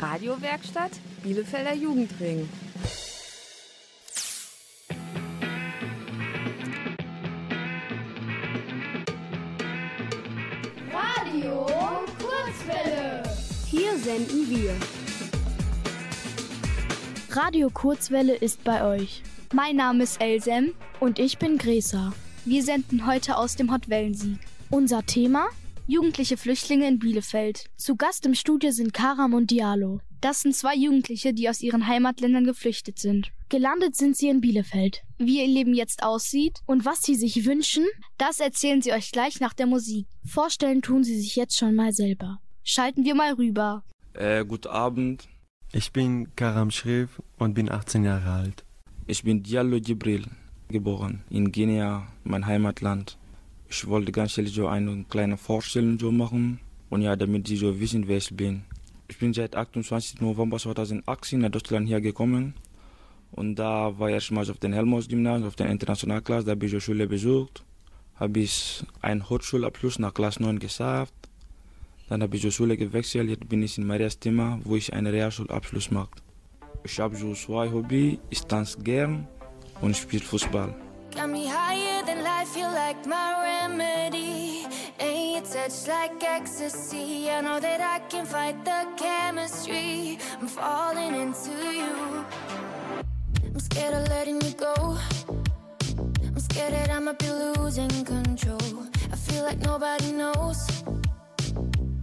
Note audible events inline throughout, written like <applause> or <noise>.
Radiowerkstatt Bielefelder Jugendring. Radio Kurzwelle. Hier senden wir. Radio Kurzwelle ist bei euch. Mein Name ist Elsem und ich bin Gresa. Wir senden heute aus dem Hotwellensieg. Unser Thema? Jugendliche Flüchtlinge in Bielefeld. Zu Gast im Studio sind Karam und Diallo. Das sind zwei Jugendliche, die aus ihren Heimatländern geflüchtet sind. Gelandet sind sie in Bielefeld. Wie ihr Leben jetzt aussieht und was sie sich wünschen, das erzählen sie euch gleich nach der Musik. Vorstellen tun sie sich jetzt schon mal selber. Schalten wir mal rüber. Äh, guten Abend. Ich bin Karam Schrif und bin 18 Jahre alt. Ich bin Diallo Jibril, geboren in Guinea, mein Heimatland. Ich wollte ganz ehrlich so eine kleine Vorstellung so machen und ja, damit sie so wissen, wer ich bin. Ich bin seit 28. November 2018 nach Deutschland hergekommen und da war ich erstmals auf dem Helmholtz-Gymnasium, auf der Internationalklasse, da habe ich die Schule besucht, habe ich einen Hochschulabschluss nach Klasse 9 geschafft. Dann habe ich die Schule gewechselt, jetzt bin ich in Marias Thema, wo ich einen Realschulabschluss mache. Ich habe so zwei Hobbys, ich tanze gern und spiele Fußball. Got me than life, feel like my remedy. Ain't your touch like ecstasy. I know that I can fight the chemistry. I'm falling into you. I'm scared of letting you go. I'm scared that I might be losing control. I feel like nobody knows.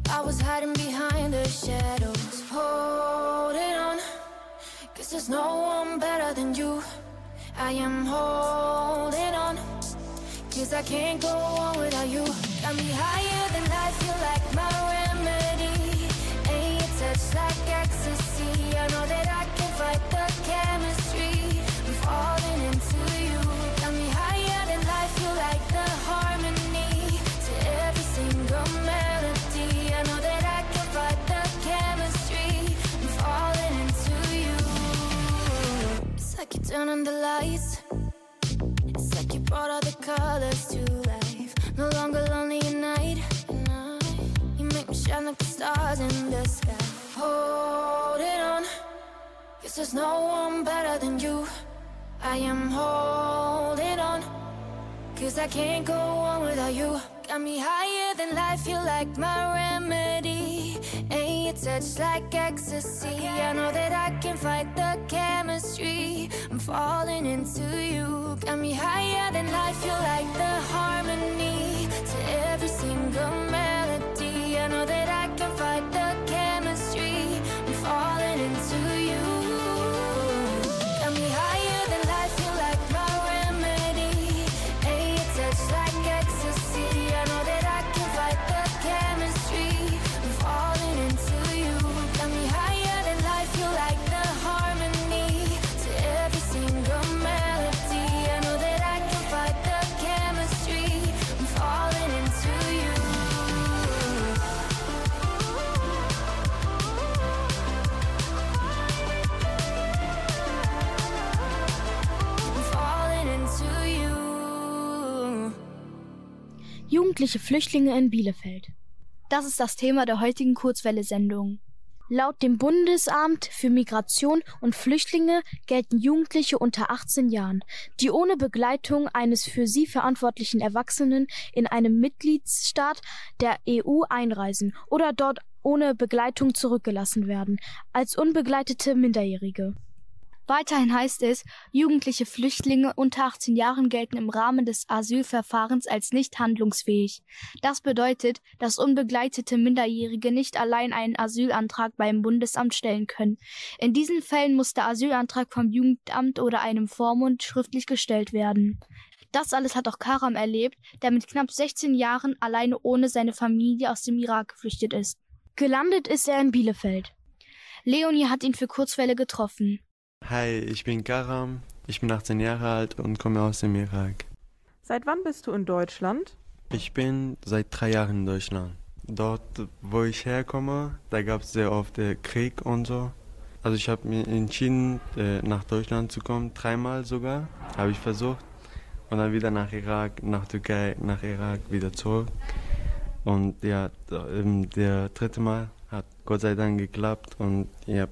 I was hiding behind the shadows. Holding on. Cause there's no one better than you. I am holding on. Cause I can't go on without you. Got me higher than life, feel like my remedy. Ain't your touch like ecstasy. I know that I can fight the chemistry. I'm falling into you. Got me higher than life, feel like the harmony to every single melody. I know that I can fight the chemistry. I'm falling into you. It's like you turn on the lights. You brought all the colors to life. No longer lonely at night. You make me shine like the stars in the sky. Holding on. Cause there's no one better than you. I am holding on. Cause I can't go on without you. Got me higher than life, feel like my remedy. Ain't touch like ecstasy. I know that I can fight the chemistry. I'm falling into you. Got me higher than life, feel like the harmony to every single melody. I know that I Jugendliche Flüchtlinge in Bielefeld. Das ist das Thema der heutigen Kurzwelle-Sendung. Laut dem Bundesamt für Migration und Flüchtlinge gelten Jugendliche unter 18 Jahren, die ohne Begleitung eines für sie verantwortlichen Erwachsenen in einem Mitgliedsstaat der EU einreisen oder dort ohne Begleitung zurückgelassen werden, als unbegleitete Minderjährige. Weiterhin heißt es, jugendliche Flüchtlinge unter 18 Jahren gelten im Rahmen des Asylverfahrens als nicht handlungsfähig. Das bedeutet, dass unbegleitete Minderjährige nicht allein einen Asylantrag beim Bundesamt stellen können. In diesen Fällen muss der Asylantrag vom Jugendamt oder einem Vormund schriftlich gestellt werden. Das alles hat auch Karam erlebt, der mit knapp 16 Jahren alleine ohne seine Familie aus dem Irak geflüchtet ist. Gelandet ist er in Bielefeld. Leonie hat ihn für Kurzwelle getroffen. Hi, ich bin Karam, ich bin 18 Jahre alt und komme aus dem Irak. Seit wann bist du in Deutschland? Ich bin seit drei Jahren in Deutschland. Dort, wo ich herkomme, da gab es sehr oft äh, Krieg und so. Also ich habe mir entschieden, äh, nach Deutschland zu kommen, dreimal sogar, habe ich versucht. Und dann wieder nach Irak, nach Türkei, nach Irak, wieder zurück. Und ja, ähm, der dritte Mal Hat Gott sei Dank geklappt und ja.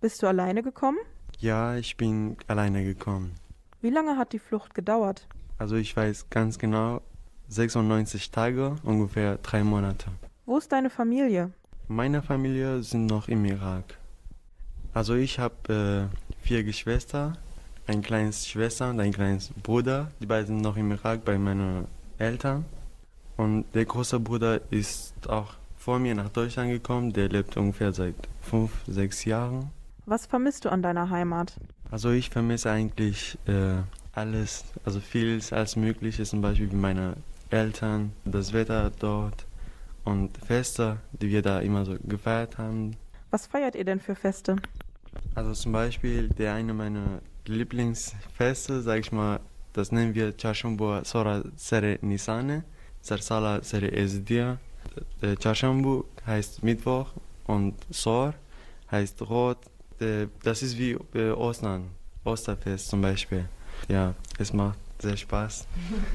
Bist du alleine gekommen? Ja, ich bin alleine gekommen. Wie lange hat die Flucht gedauert? Also ich weiß ganz genau, 96 Tage, ungefähr drei Monate. Wo ist deine Familie? Meine Familie sind noch im Irak. Also ich habe äh, vier Geschwister, ein kleines Schwester und ein kleines Bruder. Die beiden sind noch im Irak bei meinen Eltern. Und der große Bruder ist auch vor mir nach Deutschland gekommen. Der lebt ungefähr seit fünf, sechs Jahren. Was vermisst du an deiner Heimat? Also ich vermisse eigentlich äh, alles, also vieles als mögliche, zum Beispiel wie meine Eltern, das Wetter dort und Feste, die wir da immer so gefeiert haben. Was feiert ihr denn für Feste? Also zum Beispiel der eine meiner Lieblingsfeste, sag ich mal, das nennen wir Chashambu Sora Sere Nisane, Sarsala Sere Ezdia. Chashambu heißt Mittwoch und Sor heißt Rot. Das ist wie Ostern, Osterfest zum Beispiel. Ja, es macht sehr Spaß,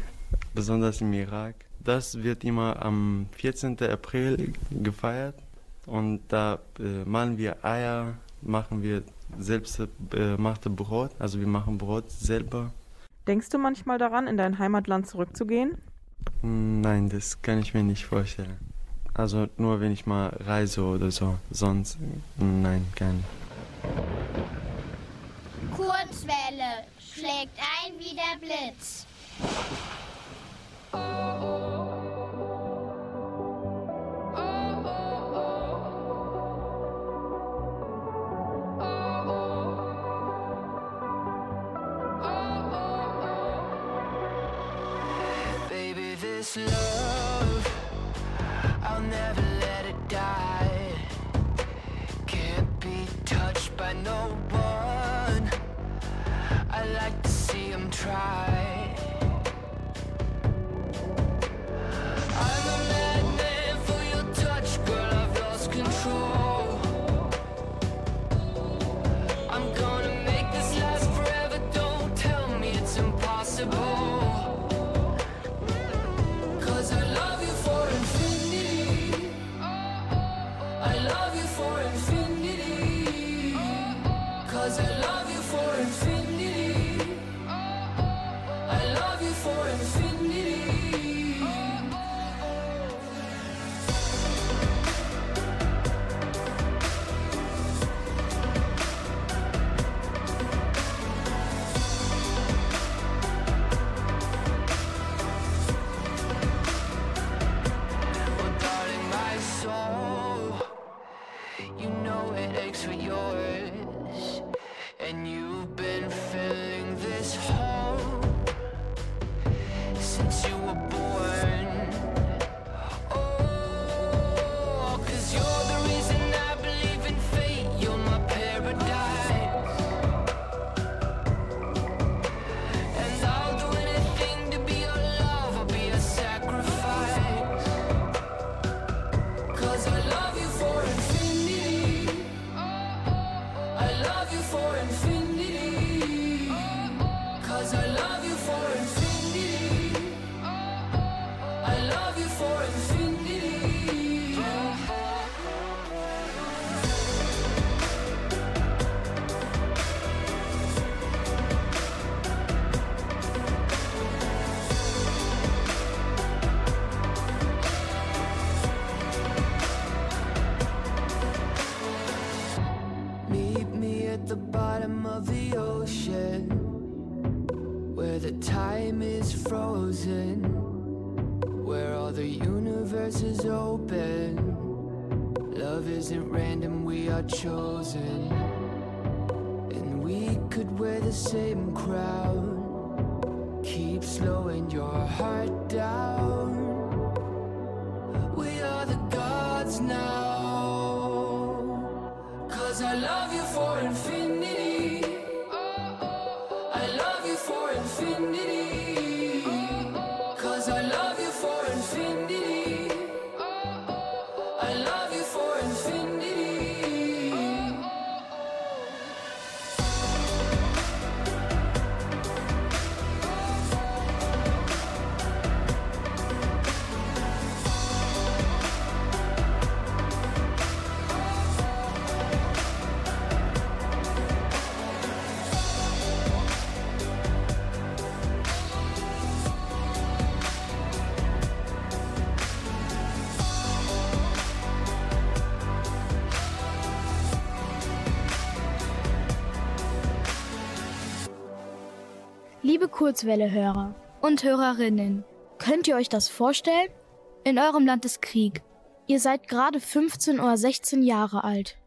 <laughs> besonders im Irak. Das wird immer am 14. April gefeiert und da äh, malen wir Eier, machen wir selbst äh, machte Brot, also wir machen Brot selber. Denkst du manchmal daran, in dein Heimatland zurückzugehen? Nein, das kann ich mir nicht vorstellen. Also nur wenn ich mal reise oder so, sonst nein, gar nicht. Kurzwelle schlägt ein wie der Blitz. Kurzwelle-Hörer und Hörerinnen, könnt ihr euch das vorstellen? In eurem Land ist Krieg. Ihr seid gerade 15 oder 16 Jahre alt.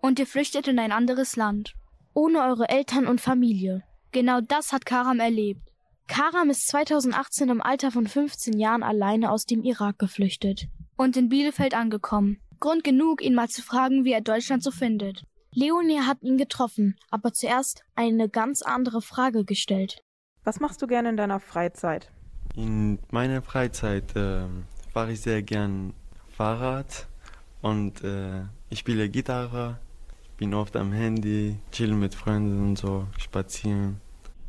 Und ihr flüchtet in ein anderes Land. Ohne eure Eltern und Familie. Genau das hat Karam erlebt. Karam ist 2018 im Alter von 15 Jahren alleine aus dem Irak geflüchtet. Und in Bielefeld angekommen. Grund genug, ihn mal zu fragen, wie er Deutschland so findet. Leonie hat ihn getroffen, aber zuerst eine ganz andere Frage gestellt. Was machst du gerne in deiner Freizeit? In meiner Freizeit äh, fahre ich sehr gern Fahrrad und äh, ich spiele Gitarre, bin oft am Handy, chillen mit Freunden und so, spazieren.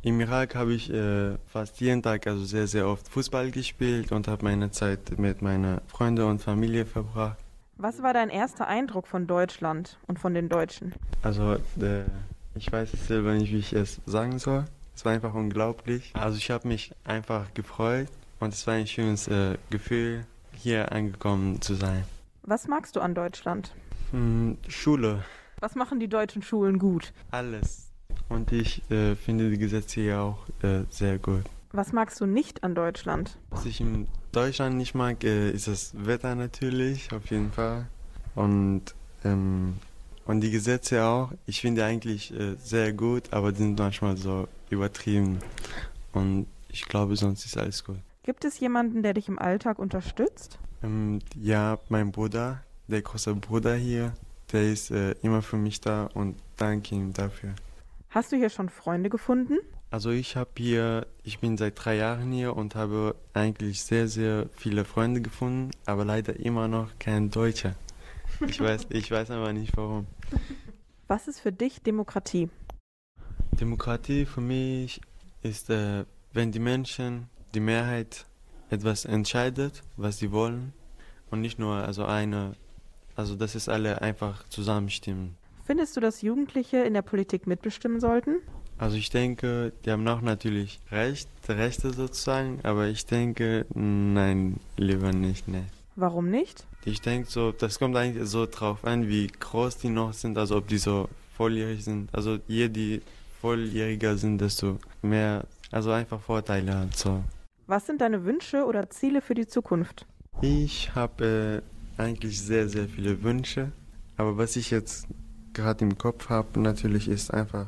Im Irak habe ich äh, fast jeden Tag, also sehr, sehr oft Fußball gespielt und habe meine Zeit mit meiner Freunde und Familie verbracht. Was war dein erster Eindruck von Deutschland und von den Deutschen? Also, äh, ich weiß selber nicht, wie ich es sagen soll. Es war einfach unglaublich. Also, ich habe mich einfach gefreut und es war ein schönes äh, Gefühl, hier angekommen zu sein. Was magst du an Deutschland? Hm, Schule. Was machen die deutschen Schulen gut? Alles. Und ich äh, finde die Gesetze hier auch äh, sehr gut. Was magst du nicht an Deutschland? Was ich in Deutschland nicht mag, äh, ist das Wetter natürlich, auf jeden Fall. Und, ähm, und die Gesetze auch. Ich finde eigentlich äh, sehr gut, aber die sind manchmal so übertrieben. Und ich glaube, sonst ist alles gut. Gibt es jemanden, der dich im Alltag unterstützt? Ähm, ja, mein Bruder, der große Bruder hier, der ist äh, immer für mich da und danke ihm dafür. Hast du hier schon Freunde gefunden? Also ich habe hier, ich bin seit drei Jahren hier und habe eigentlich sehr, sehr viele Freunde gefunden, aber leider immer noch kein Deutscher. Ich weiß, ich weiß aber nicht warum. Was ist für dich Demokratie? Demokratie für mich ist, äh, wenn die Menschen, die Mehrheit etwas entscheidet, was sie wollen und nicht nur also eine, also dass es alle einfach zusammenstimmen. Findest du, dass Jugendliche in der Politik mitbestimmen sollten? Also ich denke, die haben auch natürlich Recht, Rechte sozusagen, aber ich denke, nein, lieber nicht, ne. Warum nicht? Ich denke so, das kommt eigentlich so drauf an, wie groß die noch sind, also ob die so volljährig sind. Also je die volljähriger sind, desto mehr, also einfach Vorteile hat so. Was sind deine Wünsche oder Ziele für die Zukunft? Ich habe äh, eigentlich sehr, sehr viele Wünsche, aber was ich jetzt gerade im Kopf habe, natürlich ist einfach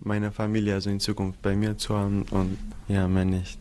meine Familie also in Zukunft bei mir zu haben und ja, mehr nicht.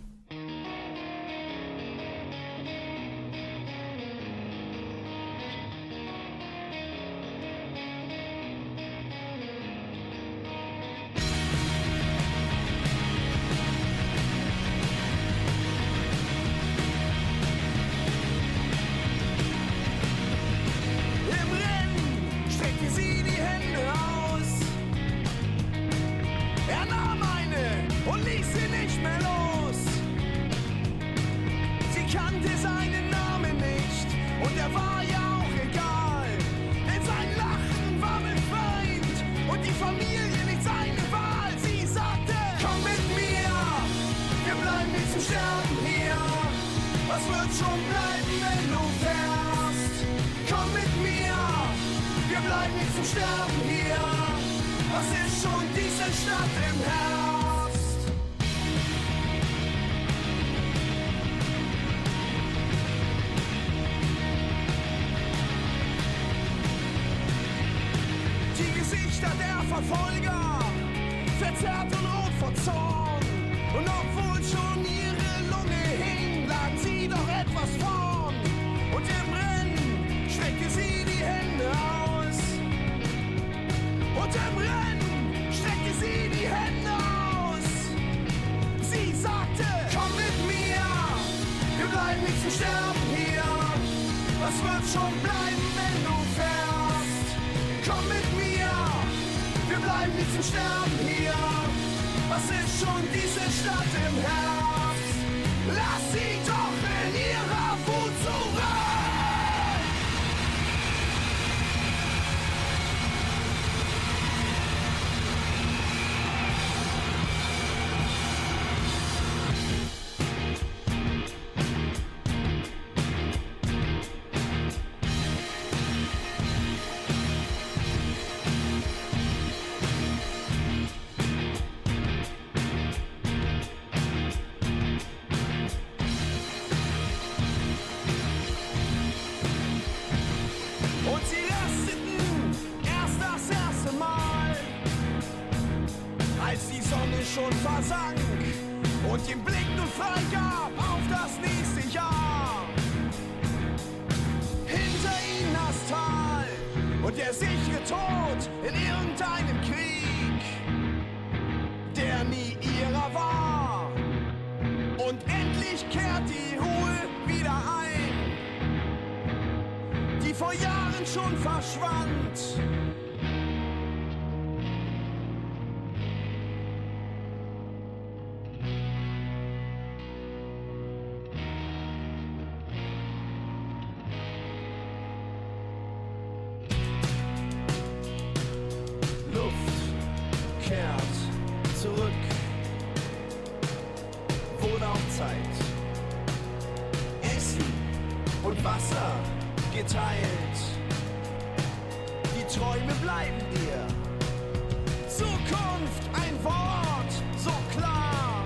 Zum Sterben hier. Was ist schon diese Stadt im Herbst? Lass sie doch geteilt. Die Träume bleiben dir. Zukunft, ein Wort, so klar.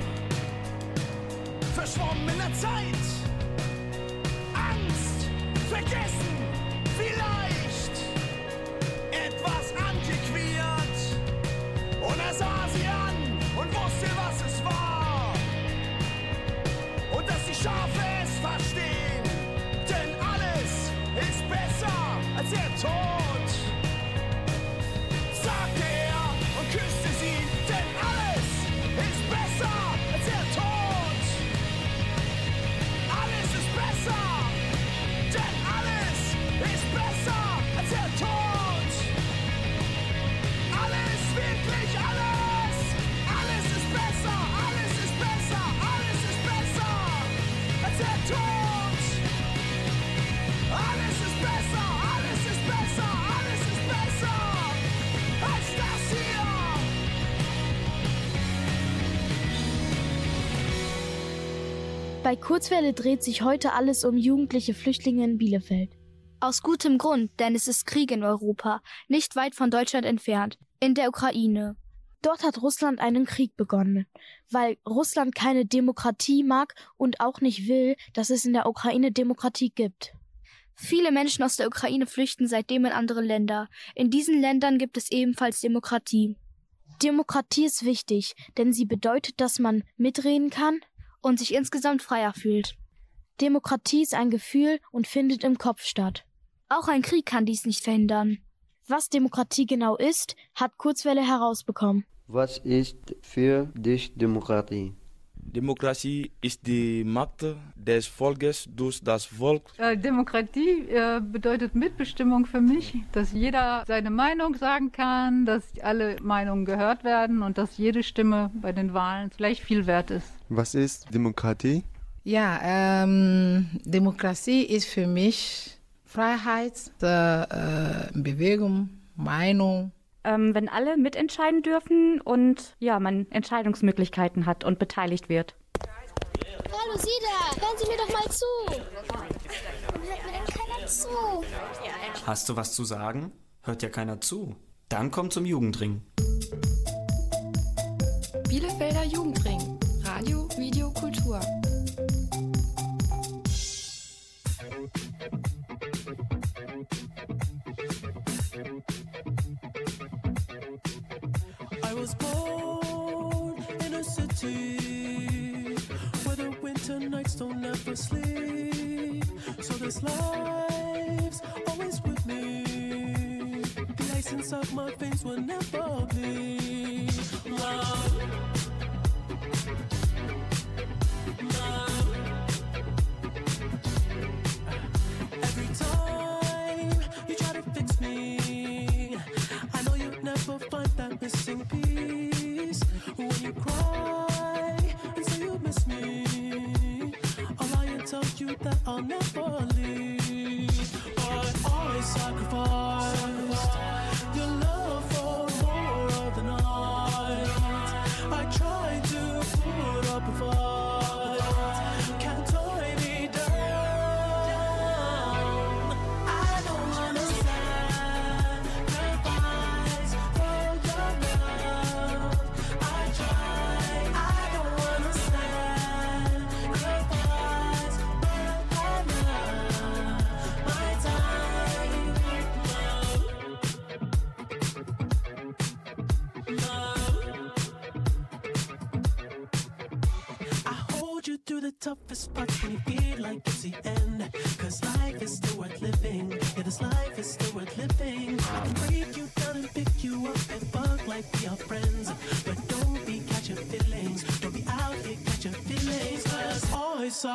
Verschwommene Zeit. Angst, vergessen, vielleicht etwas antiquiert. Und er sah sie an und wusste, was es war. Und dass die Schafe als Bei Kurzwelle dreht sich heute alles um jugendliche Flüchtlinge in Bielefeld. Aus gutem Grund, denn es ist Krieg in Europa, nicht weit von Deutschland entfernt, in der Ukraine. Dort hat Russland einen Krieg begonnen, weil Russland keine Demokratie mag und auch nicht will, dass es in der Ukraine Demokratie gibt. Viele Menschen aus der Ukraine flüchten seitdem in andere Länder. In diesen Ländern gibt es ebenfalls Demokratie. Demokratie ist wichtig, denn sie bedeutet, dass man mitreden kann. Und sich insgesamt freier fühlt. Demokratie ist ein Gefühl und findet im Kopf statt. Auch ein Krieg kann dies nicht verhindern. Was Demokratie genau ist, hat Kurzwelle herausbekommen. Was ist für dich Demokratie? Demokratie ist die Macht des Volkes durch das Volk. Äh, Demokratie äh, bedeutet Mitbestimmung für mich, dass jeder seine Meinung sagen kann, dass alle Meinungen gehört werden und dass jede Stimme bei den Wahlen gleich viel wert ist. Was ist Demokratie? Ja, ähm, Demokratie ist für mich Freiheit, äh, äh, Bewegung, Meinung. Ähm, wenn alle mitentscheiden dürfen und ja, man Entscheidungsmöglichkeiten hat und beteiligt wird. Hallo Sie da, hören Sie mir doch mal zu. Warum hört mir denn keiner zu? Hast du was zu sagen? Hört ja keiner zu. Dann komm zum Jugendring. Bielefelder Jugendring. Winter nights don't ever sleep. So this life's always with me. The ice inside my veins will never bleed. Love. Love. Every time wanna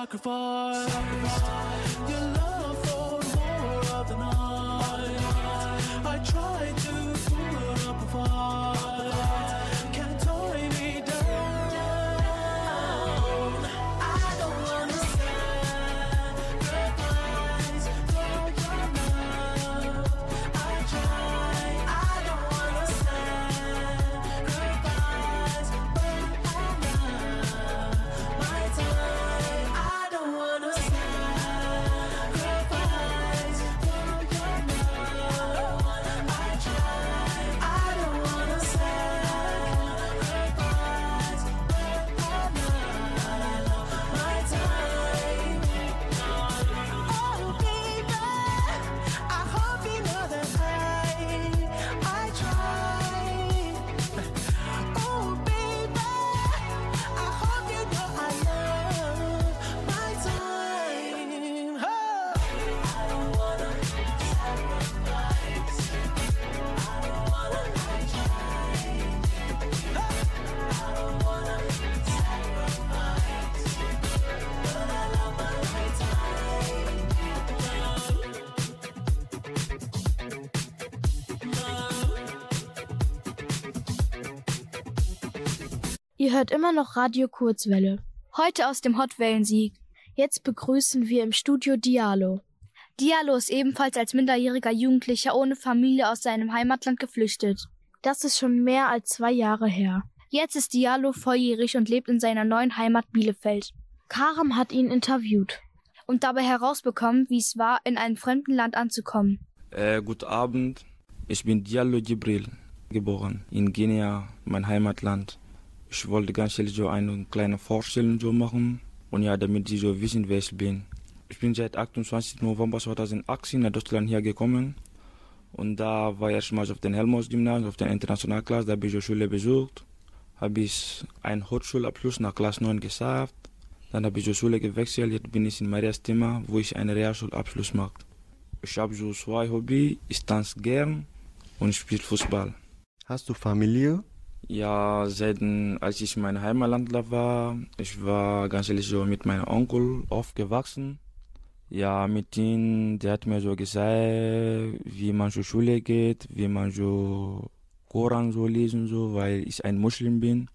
microphone. Hört immer noch Radio Kurzwelle. Heute aus dem Hotwellensieg. Jetzt begrüßen wir im Studio Diallo. Diallo ist ebenfalls als minderjähriger Jugendlicher ohne Familie aus seinem Heimatland geflüchtet. Das ist schon mehr als zwei Jahre her. Jetzt ist Diallo volljährig und lebt in seiner neuen Heimat Bielefeld. Karam hat ihn interviewt. Und dabei herausbekommen, wie es war, in einem fremden Land anzukommen. Äh, guten Abend. Ich bin Diallo Jibril, geboren in Guinea, mein Heimatland. Ich wollte ganz ehrlich so eine kleine Vorstellung so machen und ja, damit Sie so wissen, wer ich bin. Ich bin seit 28. November 2018 nach Deutschland hier gekommen und da war ich erstmals auf dem Helmholtz-Gymnasium, auf der Internationalklasse, da habe ich die Schule besucht, habe ich einen Hochschulabschluss nach Klasse 9 geschafft, dann habe ich die Schule gewechselt, jetzt bin ich in Marias Thema, wo ich einen Realschulabschluss mache. Ich habe so zwei Hobbys, ich tanze gern und ich spiele Fußball. Hast du Familie? Ja, seit als ich in meinem Heimatland war, ich war ganz ehrlich so mit meinem Onkel aufgewachsen. Ja, mit ihm, der hat mir so gesagt, wie man zur Schule geht, wie man so Koran so lesen so, weil ich ein Muslim bin.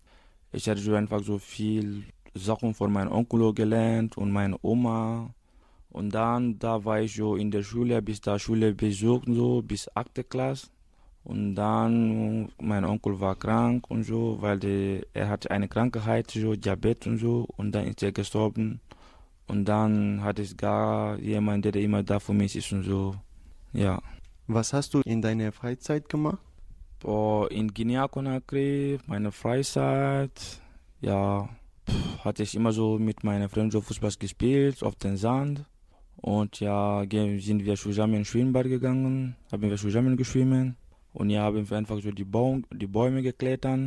Ich hatte so einfach so viel Sachen von meinem Onkel gelernt und meiner Oma. Und dann, da war ich so in der Schule, bis da Schule besucht so, bis 8. Klasse. Und dann, mein Onkel war krank und so, weil der, er hatte eine Krankheit, so Diabetes und so, und dann ist er gestorben. Und dann hatte ich gar jemanden, der immer da für mich ist und so, ja. Was hast du in deiner Freizeit gemacht? Boah, in Guinea-Conakry, meine Freizeit, ja, pff, hatte ich immer so mit meinen Freunden so Fußball gespielt, auf den Sand. Und ja, sind wir zusammen ins Schwimmbad gegangen, haben wir zusammen geschwimmen. Und ja, haben wir einfach so die, Baum, die Bäume geklettert.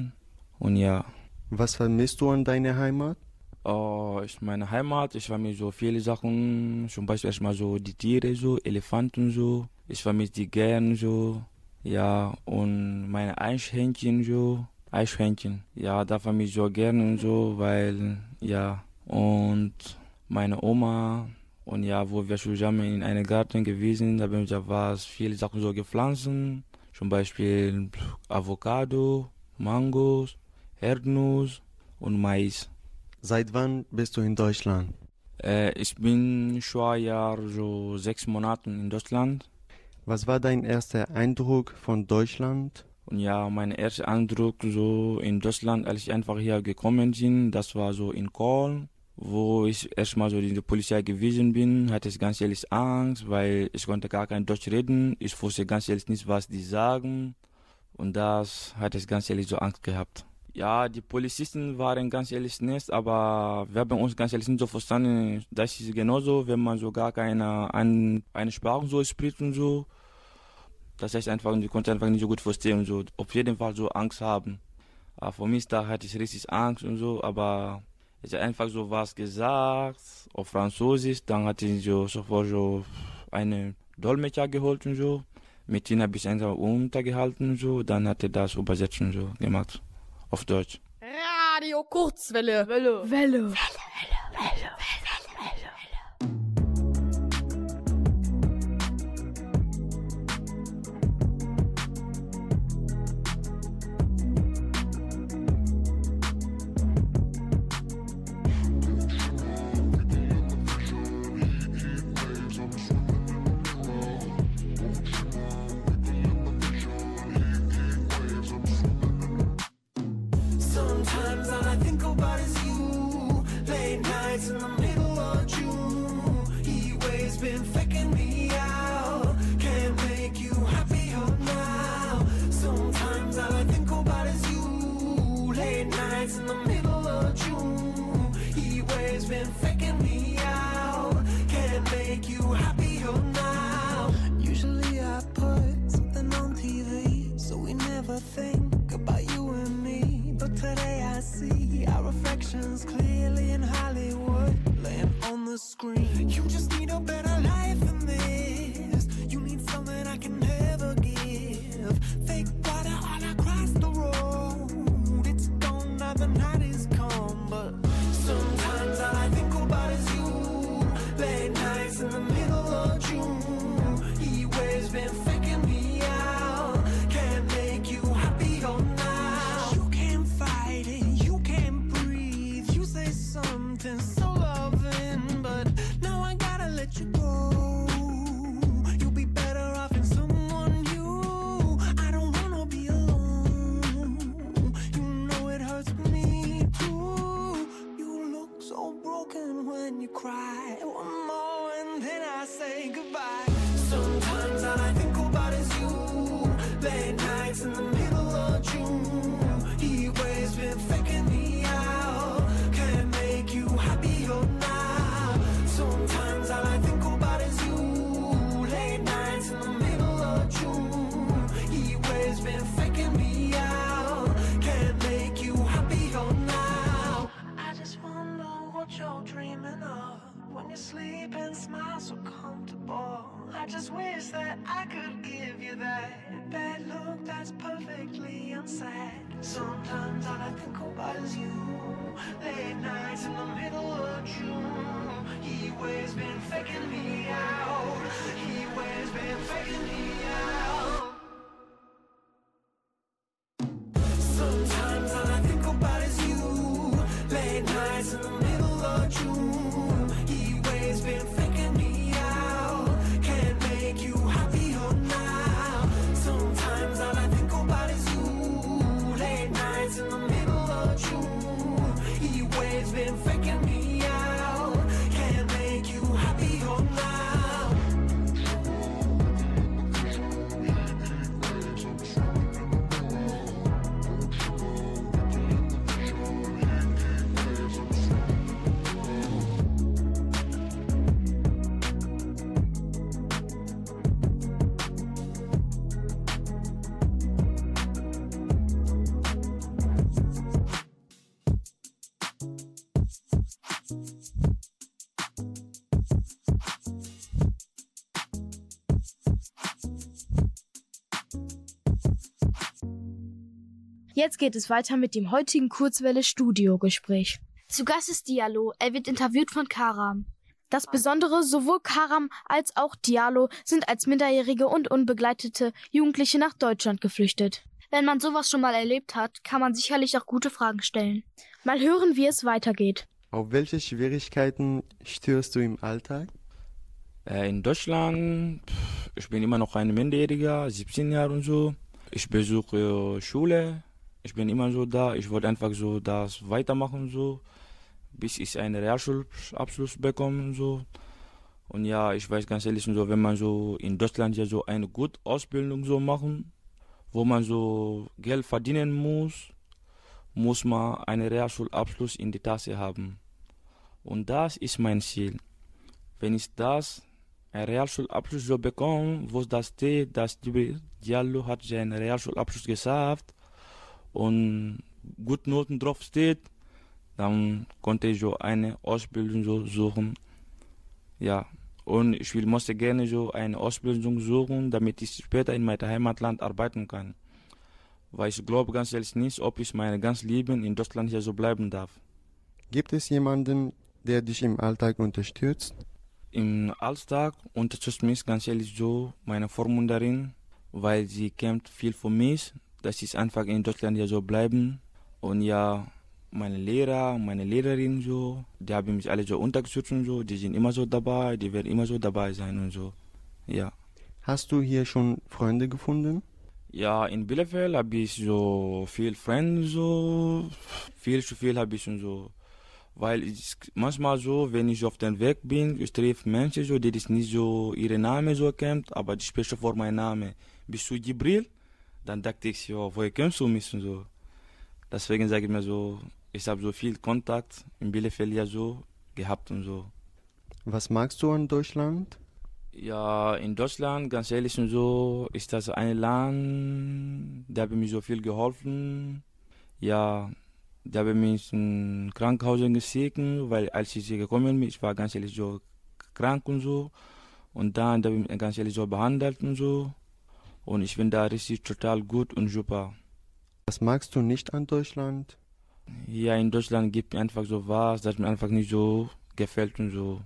Und ja. Was vermisst du an deiner Heimat? Oh, ich meine Heimat, ich vermisse so viele Sachen. Zum Beispiel erstmal so die Tiere, so Elefanten so. Ich vermisse die gern so. Ja, und meine Eichhändchen so. Eichhändchen. Ja, da vermisse ich so gerne und so, weil, ja. Und meine Oma. Und ja, wo wir zusammen in einem Garten gewesen sind, haben wir da was viele Sachen so gepflanzt. Zum Beispiel Avocado, Mangos, Erdnuss und Mais. Seit wann bist du in Deutschland? Äh, ich bin schon ein Jahr, so sechs Monate in Deutschland. Was war dein erster Eindruck von Deutschland? Und ja, mein erster Eindruck so in Deutschland, als ich einfach hier gekommen bin, das war so in Köln, wo ich erstmal so in der Polizei gewesen bin, hatte ich ganz ehrlich Angst, weil ich konnte gar kein Deutsch reden. Ich wusste ganz ehrlich nicht, was die sagen. Und das hatte ich ganz ehrlich so Angst gehabt. Ja, die Polizisten waren ganz ehrlich nett, aber wir haben uns ganz ehrlich nicht so verstanden. Das ist genauso, wenn man so gar keine ein, eine Sprache so spricht und so. Das heißt einfach, die konnte einfach nicht so gut verstehen und so. Auf jeden Fall so Angst haben. Aber für mich da hatte ich richtig Angst und so, aber Ich einfach so was gesagt auf Französisch, dann hatte ich so sofort so eine Dolmetscher geholt und so. Mit ihm habe ich einfach untergehalten und so, dann hat er das Übersetzen so gemacht auf Deutsch. Radio Kurzwelle. Welle. Welle. Welle. Sometimes all I think about is you. Late nights in the middle of June. He waves been clearly in Hollywood, laying on the screen. You just need a better Jetzt geht es weiter mit dem heutigen Kurzwelle-Studio-Gespräch. Zu Gast ist Diallo. Er wird interviewt von Karam. Das Besondere, sowohl Karam als auch Diallo sind als minderjährige und unbegleitete Jugendliche nach Deutschland geflüchtet. Wenn man sowas schon mal erlebt hat, kann man sicherlich auch gute Fragen stellen. Mal hören, wie es weitergeht. Auf welche Schwierigkeiten störst du im Alltag? Äh, in Deutschland, ich bin immer noch ein Minderjähriger, 17 Jahre und so. Ich besuche Schule, ich bin immer so da. Ich wollte einfach so das weitermachen so, bis ich einen Realschulabschluss bekomme so. Und ja, ich weiß ganz ehrlich so, wenn man so in Deutschland ja so eine gute Ausbildung so machen, wo man so Geld verdienen muss, muss man einen Realschulabschluss in die Tasche haben. Und das ist mein Ziel. Wenn ich das, einen Realschulabschluss so bekomme, wo das steht, dass Diallo hat seinen Realschulabschluss geschafft und gut Noten drauf steht, Dann konnte ich so eine Ausbildung so suchen. Ja, und ich will, musste gerne so eine Ausbildung suchen, damit ich später in meinem Heimatland arbeiten kann. Weil ich glaube ganz ehrlich nicht, ob ich mein ganzes Leben in Deutschland hier so bleiben darf. Gibt es jemanden, der dich im Alltag unterstützt? Im Alltag unterstützt mich ganz ehrlich so meine Vormunderin, weil sie kämpft viel für mich, dass ich einfach in Deutschland hier so bleiben. Und ja, meine Lehrer, meine Lehrerin so, die haben mich alle so unterstützt und so, die sind immer so dabei, die werden immer so dabei sein und so. Ja. Hast du hier schon Freunde gefunden? Ja, in Bielefeld habe ich so viel Freunde so, viel zu viel habe ich schon so. Weil ich manchmal so, wenn ich auf dem Weg bin, ich treffe Menschen so, die das nicht so ihre Namen so kennt, aber die sprechen vor meinem Namen. Bist du Gibril? Dann dachte ich, ja, woher kennst du mich und so. Deswegen sage ich mir so, ich habe so viel Kontakt in Bielefeld ja so gehabt und so. Was magst du an Deutschland? Ja, in Deutschland, ganz ehrlich und so, ist das ein Land, der hat mir so viel geholfen. Ja, der hat mich in Krankenhaus geschickt, weil als ich hier gekommen bin, ich war ganz ehrlich so krank und so. Und dann, der hat mich ganz ehrlich so behandelt und so. Und ich bin da richtig total gut und super. Was magst du nicht an Deutschland? Ja, in Deutschland gibt es einfach so was, das mir einfach nicht so gefällt und so.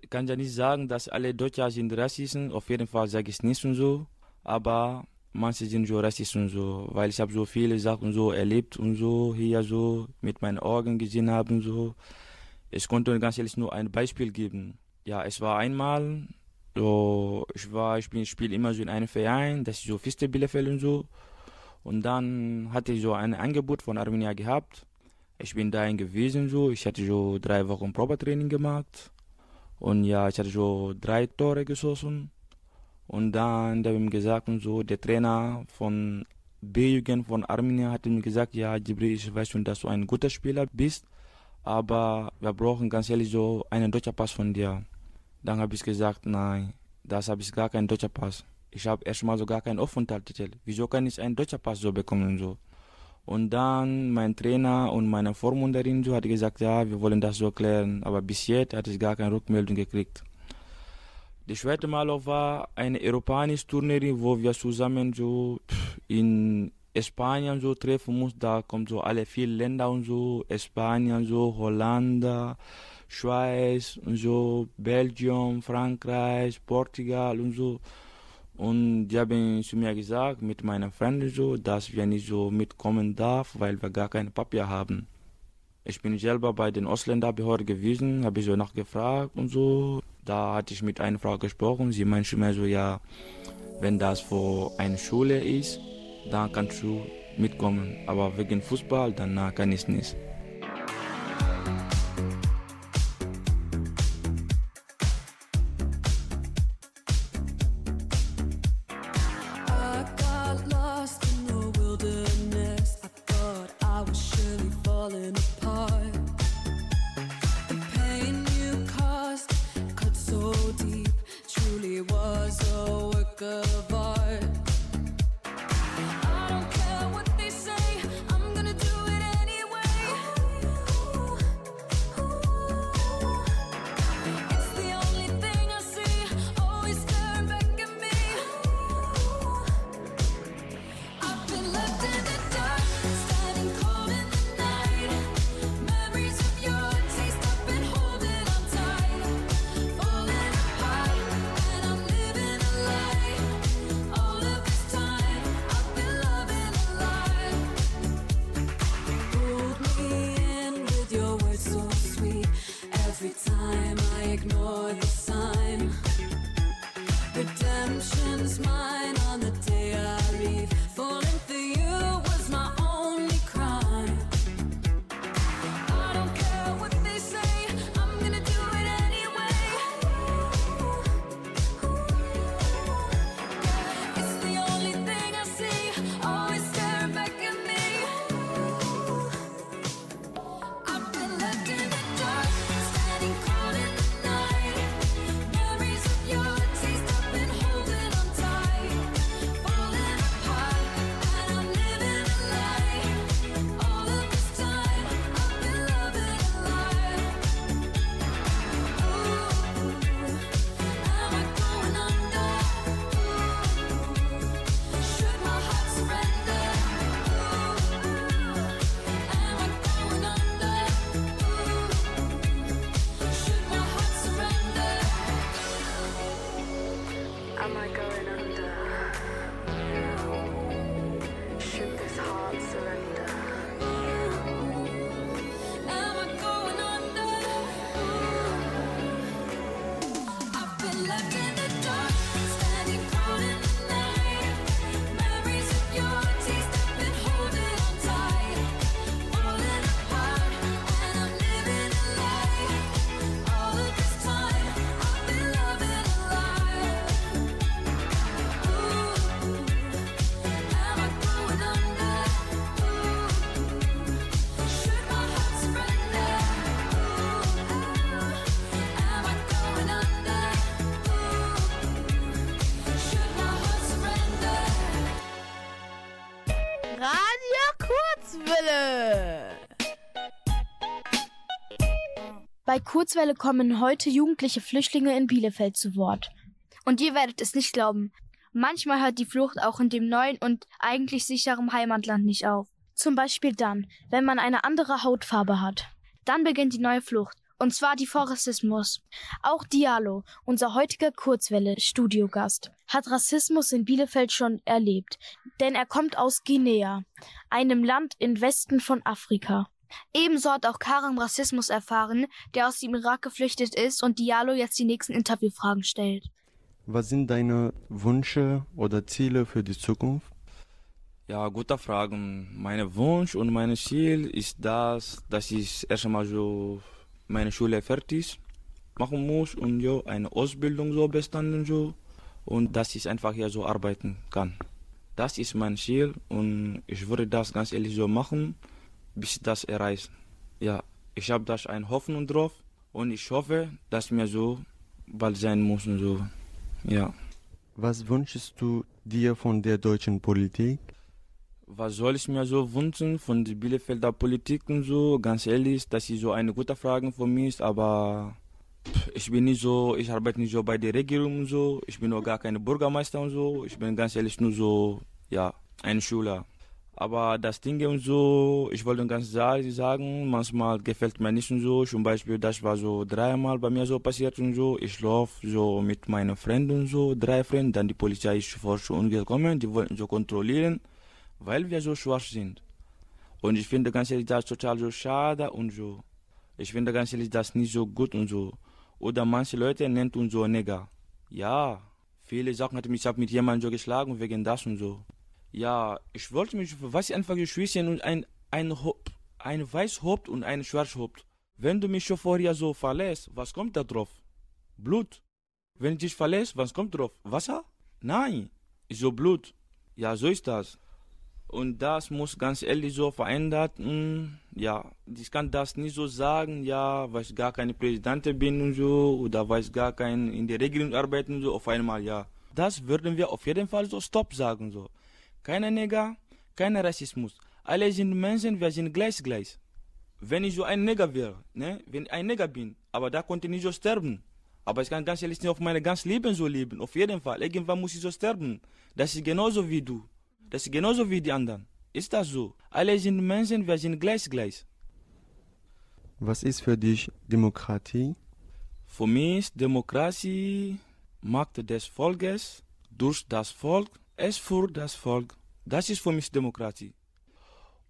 Ich kann ja nicht sagen, dass alle Deutsche sind Rassisten, auf jeden Fall sage ich es nicht und so, aber manche sind so Rassisten und so, weil ich habe so viele Sachen so erlebt und so, hier so mit meinen Augen gesehen haben und so. Ich konnte ganz ehrlich nur ein Beispiel geben. Ja, es war einmal, so, ich war, ich bin, spiele immer so in einem Verein, das ist so Fiste Bielefeld und so. Und dann hatte ich so ein Angebot von Arminia gehabt. Ich bin dahin gewesen so. Ich hatte so drei Wochen Probetraining gemacht. Und ja, ich hatte so drei Tore geschossen. Und dann habe ich ihm gesagt und so, der Trainer von B-Jugend von Arminia hat mir gesagt, ja, Jibril, ich weiß schon, dass du ein guter Spieler bist, aber wir brauchen ganz ehrlich so einen deutschen Pass von dir. Dann habe ich gesagt, nein, das habe ich gar keinen deutschen Pass. Ich habe erstmal so gar keinen Aufenthaltstitel. Wieso kann ich einen deutschen Pass so bekommen und so? Und dann mein Trainer und meine Vormunderin so hat gesagt, ja, wir wollen das so klären. Aber bis jetzt hatte ich gar keine Rückmeldung gekriegt. Das zweite Mal war eine europäische Turnier, wo wir zusammen so in Spanien so treffen mussten. Da kommen so alle vier Länder und so, Spanien so, Holland, Schweiz und so, Belgium, Frankreich, Portugal und so. Und die haben zu mir gesagt, mit meinen Freunden so, dass wir nicht so mitkommen darf, weil wir gar kein Papier haben. Ich bin selber bei den Ausländerbehörden gewesen, habe ich so nachgefragt und so. Da hatte ich mit einer Frau gesprochen. Sie meinte mir so, ja, wenn das für eine Schule ist, dann kannst du mitkommen. Aber wegen Fußball, dann kann ich nicht. Kurzwelle kommen heute jugendliche Flüchtlinge in Bielefeld zu Wort. Und ihr werdet es nicht glauben. Manchmal hört die Flucht auch in dem neuen und eigentlich sicheren Heimatland nicht auf. Zum Beispiel dann, wenn man eine andere Hautfarbe hat. Dann beginnt die neue Flucht. Und zwar die vor Rassismus. Auch Diallo, unser heutiger Kurzwelle-Studiogast, hat Rassismus in Bielefeld schon erlebt, denn er kommt aus Guinea, einem Land im Westen von Afrika. Ebenso hat auch Karim Rassismus erfahren, der aus dem Irak geflüchtet ist und Diallo jetzt die nächsten Interviewfragen stellt. Was sind deine Wünsche oder Ziele für die Zukunft? Ja, gute Fragen. Mein Wunsch und mein Ziel ist das, dass ich erstmal so meine Schule fertig machen muss und ja, eine Ausbildung so bestanden so und dass ich einfach hier so arbeiten kann. Das ist mein Ziel und ich würde das ganz ehrlich so machen, bis das erreiche. Ja, ich habe das eine Hoffnung drauf und ich hoffe, dass mir so bald sein muss und so. Ja. Was wünschst du dir von der deutschen Politik? Was soll ich mir so wünschen von der Bielefelder Politik und so? Ganz ehrlich, das ist so eine gute Frage für mich, aber ich bin nicht so, ich arbeite nicht so bei der Regierung und so. Ich bin auch gar kein Bürgermeister und so. Ich bin ganz ehrlich nur so, ja, ein Schüler. Aber das Ding und so, ich wollte ganz ehrlich sagen, manchmal gefällt mir nicht und so. Zum Beispiel, das war so dreimal bei mir so passiert und so. Ich laufe so mit meinen Freunden und so, drei Freunden, dann die Polizei ist sofort schon gekommen, die wollten so kontrollieren, weil wir so schwach sind. Und ich finde ganz ehrlich, das total so schade und so. Ich finde ganz ehrlich, das nicht so gut und so. Oder manche Leute nennen uns so Neger. Ja, viele Sachen hat mich, ich habe mit jemandem so geschlagen wegen das und so. Ja, ich wollte mich, was einfach geschwissen und ein, ein, ein Weißhaupt und ein Schwarzhaupt. Wenn du mich schon vorher so verlässt, was kommt da drauf? Blut. Wenn ich dich verlässt, was kommt drauf? Wasser? Nein, so Blut. Ja, so ist das. Und das muss ganz ehrlich so verändert. Hm, ja, ich kann das nicht so sagen, ja, weil ich gar keine Präsidentin bin und so, oder weil ich gar kein in der Regierung arbeiten und so, auf einmal, ja. Das würden wir auf jeden Fall so Stopp sagen, so. Keine Neger, kein Rassismus. Alle sind Menschen, wir sind gleich gleich. Wenn ich so ein Neger wäre, ne, wenn ich ein Neger bin, aber da konnte ich nicht so sterben. Aber ich kann ganz ehrlich nicht auf meine ganze Leben so leben. Auf jeden Fall. Irgendwann muss ich so sterben. Das ist genauso wie du. Das ist genauso wie die anderen. Ist das so? Alle sind Menschen, wir sind gleich gleich. Was ist für dich Demokratie? Für mich Demokratie Macht des Volkes durch das Volk, es für das Volk. Das ist für mich Demokratie.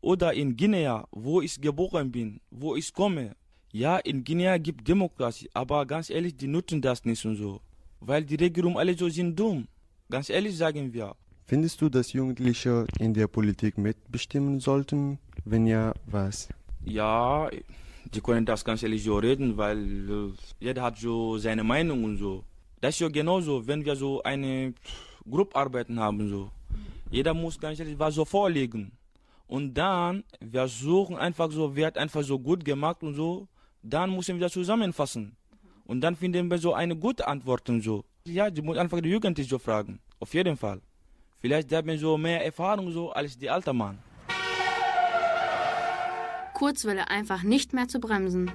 Oder in Guinea, wo ich geboren bin, wo ich komme. Ja, in Guinea gibt Demokratie, aber ganz ehrlich, die nutzen das nicht und so. Weil die Regierung alle so sind dumm. Ganz ehrlich sagen wir. Findest du, dass Jugendliche in der Politik mitbestimmen sollten? Wenn ja, was? Ja, die können das ganz ehrlich so reden, weil äh, jeder hat so seine Meinung und so. Das ist ja genauso, wenn wir so eine Gruppenarbeiten haben so. Jeder muss ganz ehrlich was so vorlegen. Und dann, wir suchen einfach so, wird einfach so gut gemacht und so. Dann müssen wir zusammenfassen. Und dann finden wir so eine gute Antwort und so. Ja, die muss einfach die Jugend so fragen. Auf jeden Fall. Vielleicht haben so mehr Erfahrung so als die alten Mann. Kurzwelle einfach nicht mehr zu bremsen.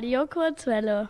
Radio Kurzwelle.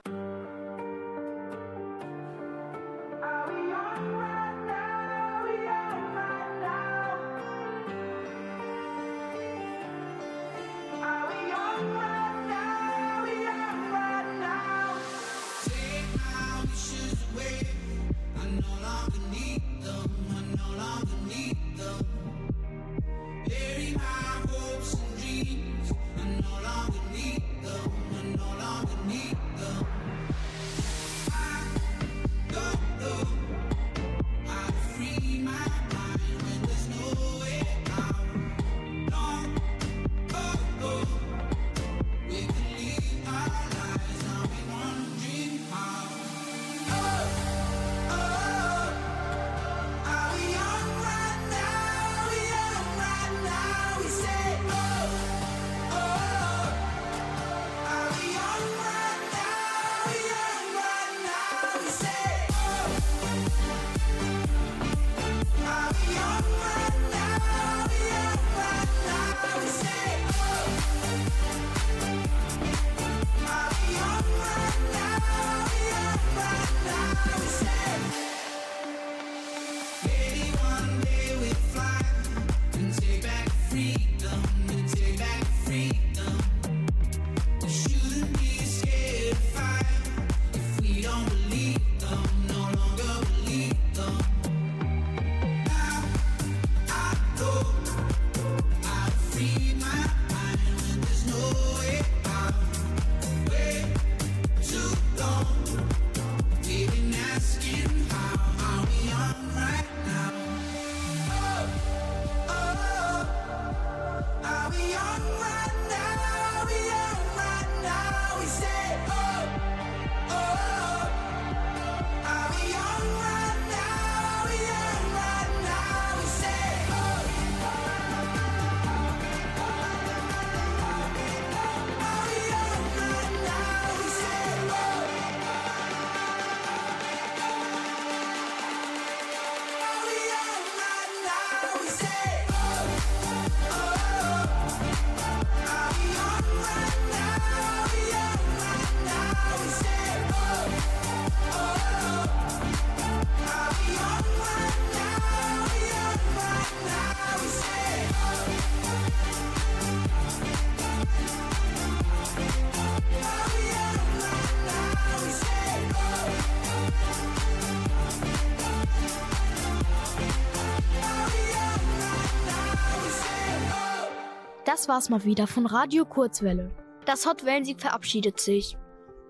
Das war's mal wieder von Radio Kurzwelle. Das Hot Wellensieg verabschiedet sich.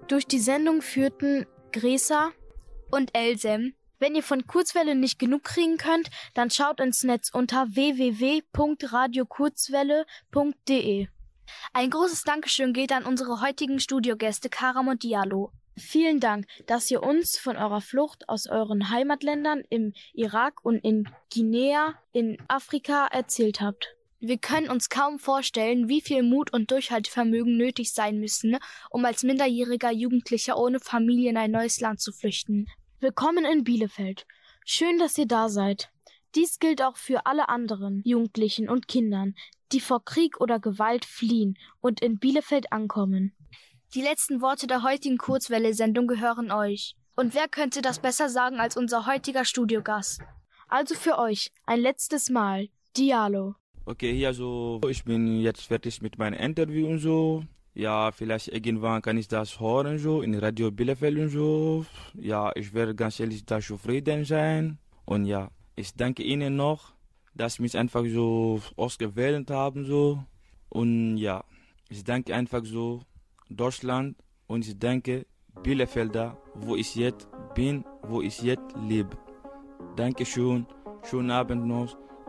Durch die Sendung führten Gresa und Elsem. Wenn ihr von Kurzwelle nicht genug kriegen könnt, dann schaut ins Netz unter www.radiokurzwelle.de. Ein großes Dankeschön geht an unsere heutigen Studiogäste Karam und Diallo. Vielen Dank, dass ihr uns von eurer Flucht aus euren Heimatländern im Irak und in Guinea in Afrika erzählt habt. Wir können uns kaum vorstellen, wie viel Mut und Durchhaltevermögen nötig sein müssen, um als minderjähriger Jugendlicher ohne Familie in ein neues Land zu flüchten. Willkommen in Bielefeld. Schön, dass ihr da seid. Dies gilt auch für alle anderen Jugendlichen und Kindern, die vor Krieg oder Gewalt fliehen und in Bielefeld ankommen. Die letzten Worte der heutigen Kurzwelle-Sendung gehören euch. Und wer könnte das besser sagen als unser heutiger Studiogast? Also für euch ein letztes Mal Diallo. Okay, hier so, ich bin jetzt fertig mit meinem Interview und so. Ja, vielleicht irgendwann kann ich das hören so in Radio Bielefeld und so. Ja, ich werde ganz ehrlich da zufrieden sein. Und ja, ich danke Ihnen noch, dass Sie mich einfach so ausgewählt haben so. Und ja, ich danke einfach so Deutschland und ich danke Bielefelder, wo ich jetzt bin, wo ich jetzt lebe. Dankeschön, schönen Abend noch,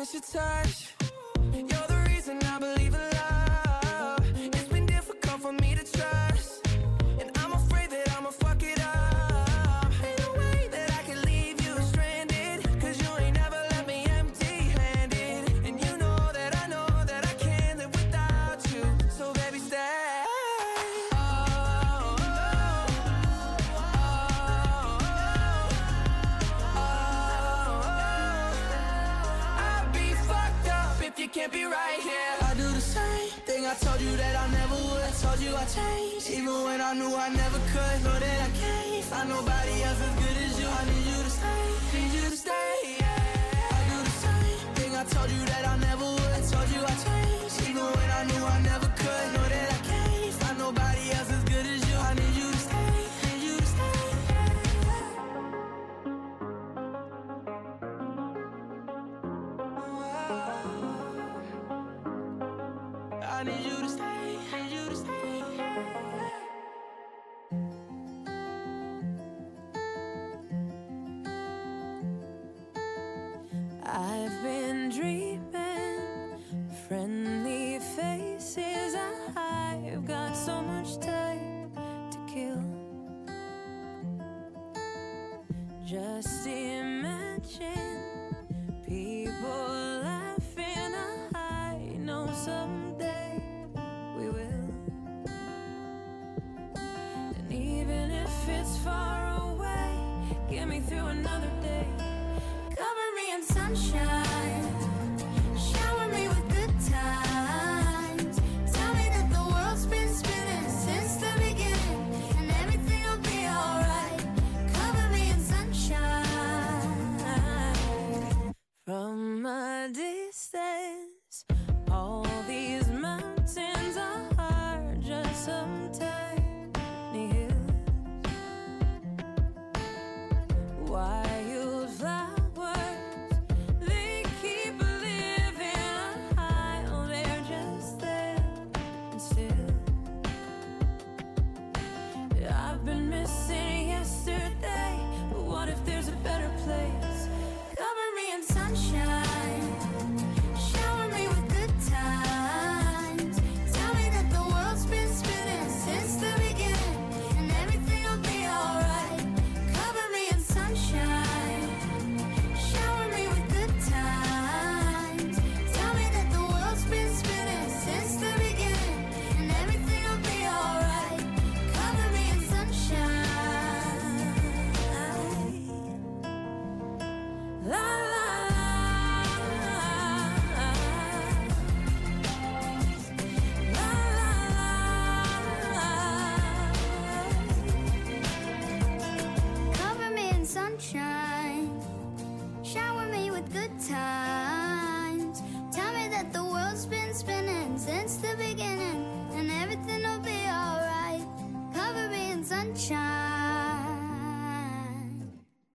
miss your touch.